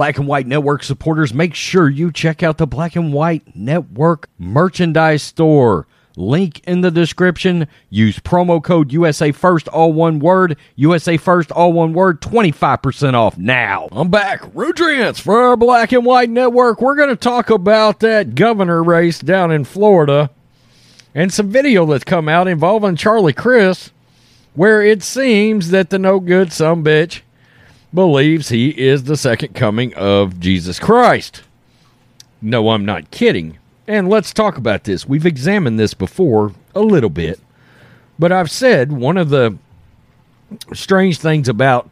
Black and White Network supporters, make sure you check out the Black and White Network merchandise store. Link in the description. Use promo code USA First, all one word. USA First, all one word. 25% off now. I'm back. Rudrance for our Black and White Network. We're going to talk about that governor race down in Florida and some video that's come out involving Charlie Crist, where it seems that the no good some bitch believes he is the second coming of Jesus Christ. No, I'm not kidding. And let's talk about this. We've examined this before a little bit, but I've said one of the strange things about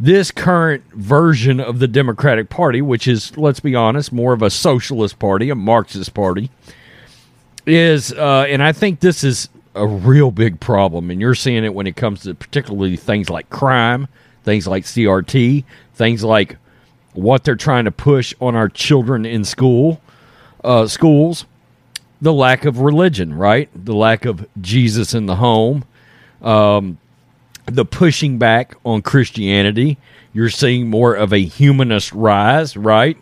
this current version of the Democratic Party, which is, let's be honest, more of a socialist party, a Marxist party, is, uh, and I think this is a real big problem, and you're seeing it when it comes to particularly things like crime, things like CRT, things like what they're trying to push on our children in school uh, schools, the lack of religion, right? The lack of Jesus in the home, um, the pushing back on Christianity. You're seeing more of a humanist rise, right?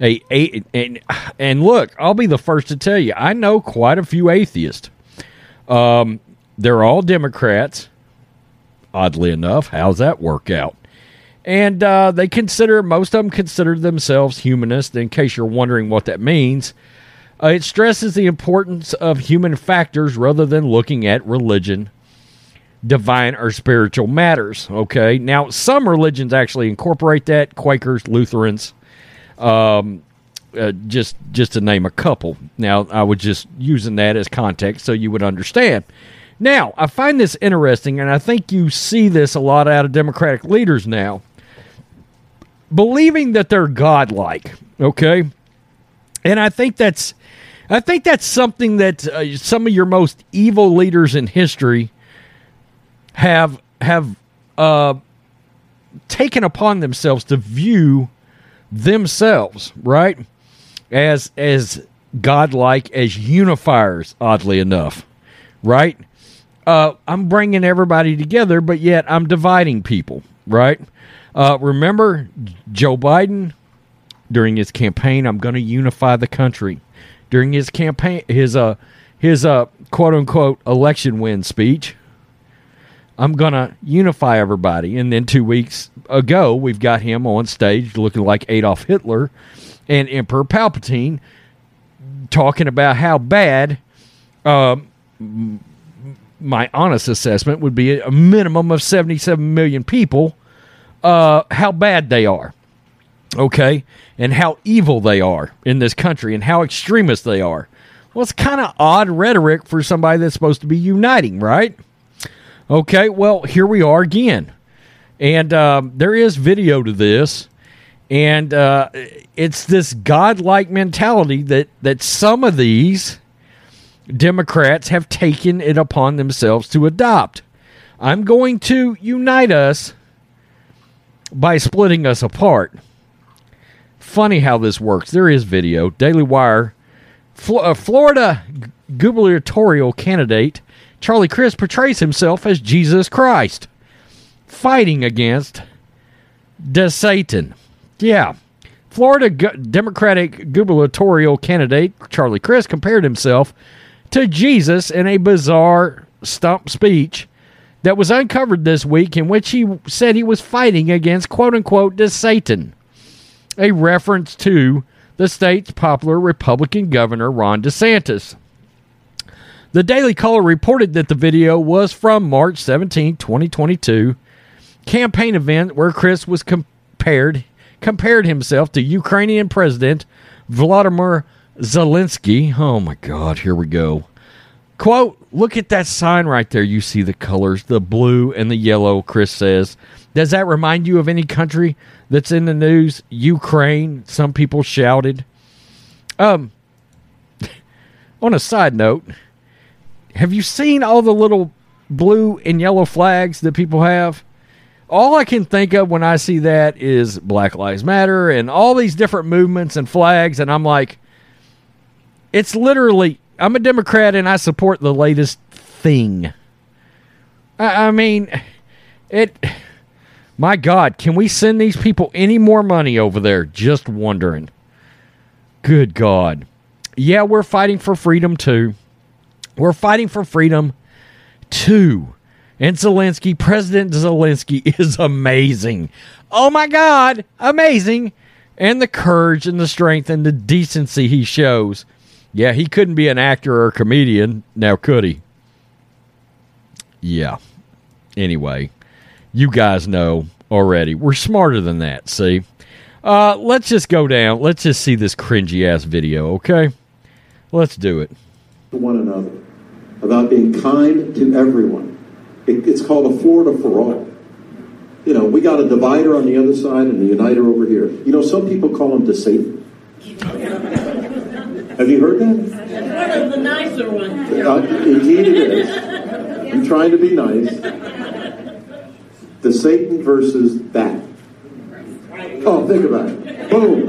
A, a and and look, I'll be the first to tell you, I know quite a few atheists. Um, they're all Democrats. Oddly enough, how's that work out? And uh, they consider, most of them consider themselves humanist. In case you're wondering what that means, uh, it stresses the importance of human factors rather than looking at religion, divine, or spiritual matters. Okay. Now, some religions actually incorporate that Quakers, Lutherans, um, uh, just just to name a couple. Now, I was just using that as context so you would understand. Now, I find this interesting, and I think you see this a lot out of Democratic leaders now believing that they're godlike. Okay, and I think that's I think that's something that uh, some of your most evil leaders in history have have uh, taken upon themselves to view themselves right as as godlike as unifiers. Oddly enough, right? Uh, I'm bringing everybody together, but yet I'm dividing people. Right? Uh, remember Joe Biden during his campaign? I'm going to unify the country. During his campaign, his uh, his uh, quote unquote election win speech, I'm going to unify everybody. And then two weeks ago, we've got him on stage looking like Adolf Hitler and Emperor Palpatine talking about how bad. Uh, my honest assessment would be a minimum of 77 million people uh, how bad they are, okay, and how evil they are in this country and how extremist they are. Well, it's kind of odd rhetoric for somebody that's supposed to be uniting, right? Okay, well, here we are again. And um, there is video to this. And uh, it's this godlike mentality that, that some of these Democrats have taken it upon themselves to adopt. I'm going to unite us by splitting us apart. Funny how this works. There is video. Daily Wire. Fl- uh, Florida gubernatorial candidate Charlie Crist portrays himself as Jesus Christ, fighting against the Satan. Yeah. Florida Democratic gubernatorial candidate Charlie Crist compared himself to Jesus in a bizarre stump speech that was uncovered this week in which he said he was fighting against quote unquote the Satan, a reference to the state's popular Republican governor Ron DeSantis. The Daily Caller reported that the video was from March 17, 2022, campaign event where Crist was compared compared himself to Ukrainian President Vladimir Zelensky. Oh my God, here we go. Quote, look at that sign right there. You see the colors, the blue and the yellow, Crist says. Does that remind you of any country that's in the news? Ukraine, some people shouted. Um, on a side note, have you seen all the little blue and yellow flags that people have? All I can think of when I see that is Black Lives Matter and all these different movements and flags, and I'm like, it's literally I'm a Democrat and I support the latest thing. I, I mean, it. My God, can we send these people any more money over there? Just wondering. Good God. Yeah, we're fighting for freedom too. We're fighting for freedom too. And Zelensky, President Zelensky, is amazing. Oh my God, amazing. And the courage and the strength and the decency he shows. Yeah, he couldn't be an actor or comedian, now could he? Yeah. Anyway, you guys know already. We're smarter than that, see? Uh, let's just go down. Let's just see this cringy ass video, okay? Let's do it. To one another, about being kind to everyone. It, it's called a Florida for all. You know, we got a divider on the other side and a uniter over here. You know, some people call them the Satan. Have you heard that? One of the nicer ones. Uh, indeed, it is. I'm trying to be nice. The Satan versus that. Oh, think about it. Boom.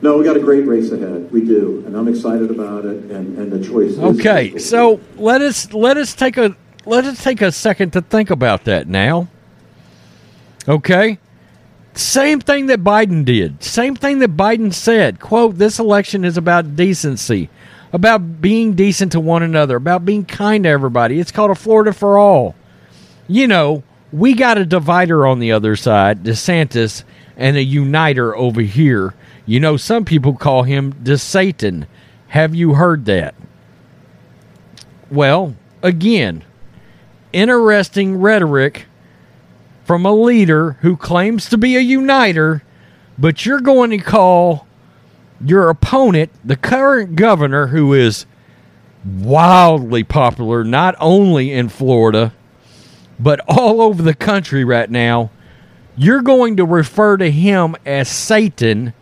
No, we got a great race ahead. We do, and I'm excited about it. And, and the choice. Is Okay, so let us let us take a let us take a second to think about that now. Okay? Same thing that Biden did. Same thing that Biden said. Quote, this election is about decency, about being decent to one another, about being kind to everybody. It's called a Florida for all. You know, we got a divider on the other side, DeSantis, and a uniter over here. You know, some people call him the Satan. Have you heard that? Well, again, interesting rhetoric from a leader who claims to be a uniter, but you're going to call your opponent, the current governor, who is wildly popular not only in Florida, but all over the country right now, you're going to refer to him as Satan,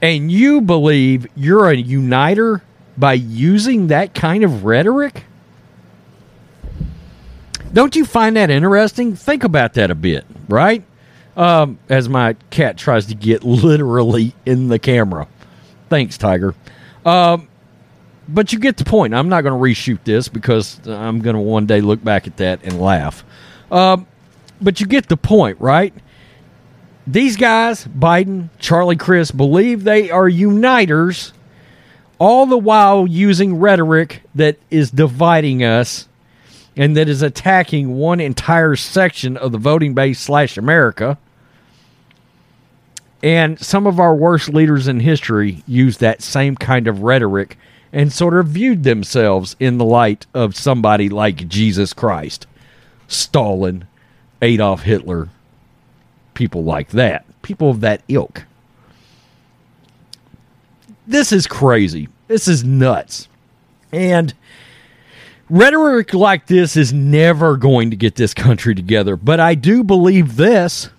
and you believe you're a uniter by using that kind of rhetoric? Don't you find that interesting? Think about that a bit, right? Um, as my cat tries to get literally in the camera. Thanks, Tiger. Um, but you get the point. I'm not going to reshoot this because I'm going to one day look back at that and laugh. Um, but you get the point, right? These guys, Biden, Charlie Crist, believe they are uniters, all the while using rhetoric that is dividing us and that is attacking one entire section of the voting base slash America. And some of our worst leaders in history used that same kind of rhetoric and sort of viewed themselves in the light of somebody like Jesus Christ, Stalin, Adolf Hitler, people like that, people of that ilk. This is crazy. This is nuts. And rhetoric like this is never going to get this country together. But I do believe this.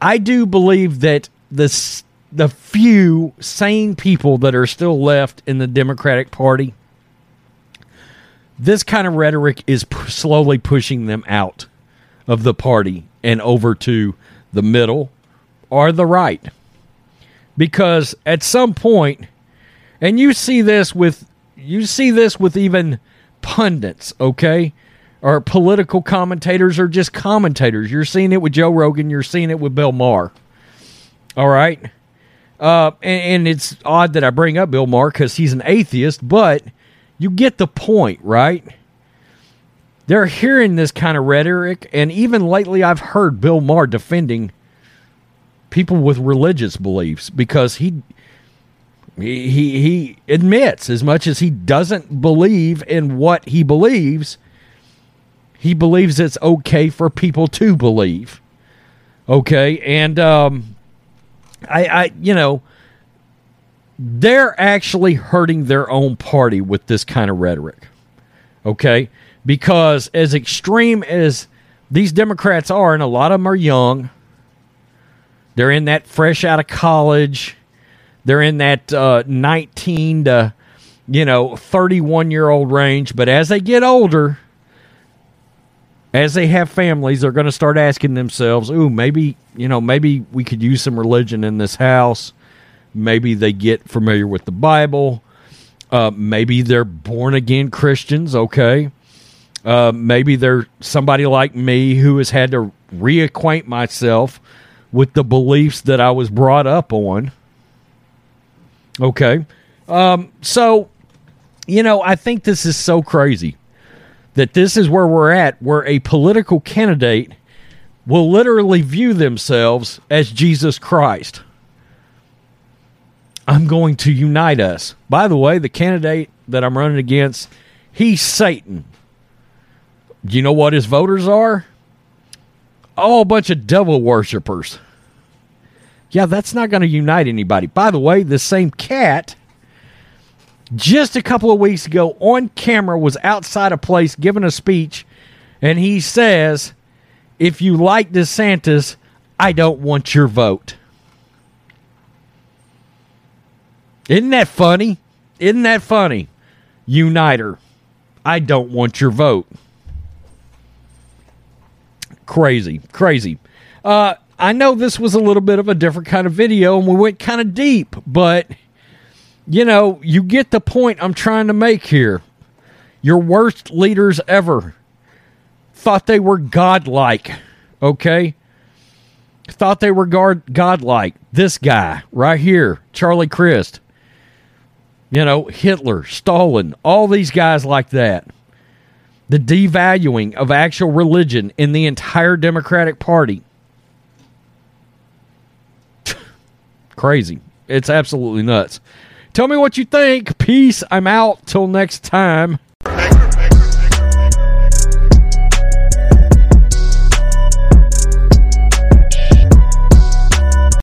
I do believe that the the few sane people that are still left in the Democratic Party, this kind of rhetoric is p- slowly pushing them out of the party and over to the middle or the right. Because at some point, and you see this with you see this with even pundits, okay? Or political commentators or just commentators. You're seeing it with Joe Rogan, you're seeing it with Bill Maher. All right? Uh, and, and it's odd that I bring up Bill Maher because he's an atheist, but you get the point, right? They're hearing this kind of rhetoric, and even lately, I've heard Bill Maher defending people with religious beliefs because he he he admits as much as he doesn't believe in what he believes he believes it's okay for people to believe. Okay? And um i i you know they're actually hurting their own party with this kind of rhetoric. Okay? Because as extreme as these democrats are and a lot of them are young they're in that fresh out of college they're in that uh, 19 to, you know, 31 year old range. But as they get older, as they have families, they're going to start asking themselves, ooh, maybe, you know, maybe we could use some religion in this house. Maybe they get familiar with the Bible. Uh, maybe they're born again Christians, okay? Uh, maybe they're somebody like me who has had to reacquaint myself with the beliefs that I was brought up on. Okay. Um, so, you know, I think this is so crazy that this is where we're at, where a political candidate will literally view themselves as Jesus Christ. I'm going to unite us. By the way, the candidate that I'm running against, he's Satan. Do you know what his voters are? Oh, a bunch of devil worshippers. Yeah, that's not going to unite anybody. By the way, the same cat just a couple of weeks ago on camera was outside a place giving a speech, and he says, If you like DeSantis, I don't want your vote. Isn't that funny? Isn't that funny? Uniter. I don't want your vote. Crazy, crazy. Uh, I know this was a little bit of a different kind of video and we went kind of deep, but you know, you get the point I'm trying to make here. Your worst leaders ever thought they were godlike, okay? Thought they were guard, godlike. This guy right here, Charlie Crist, you know, Hitler, Stalin, all these guys like that. The devaluing of actual religion in the entire Democratic Party. Crazy. It's absolutely nuts. Tell me what you think. Peace. I'm out. Till next time.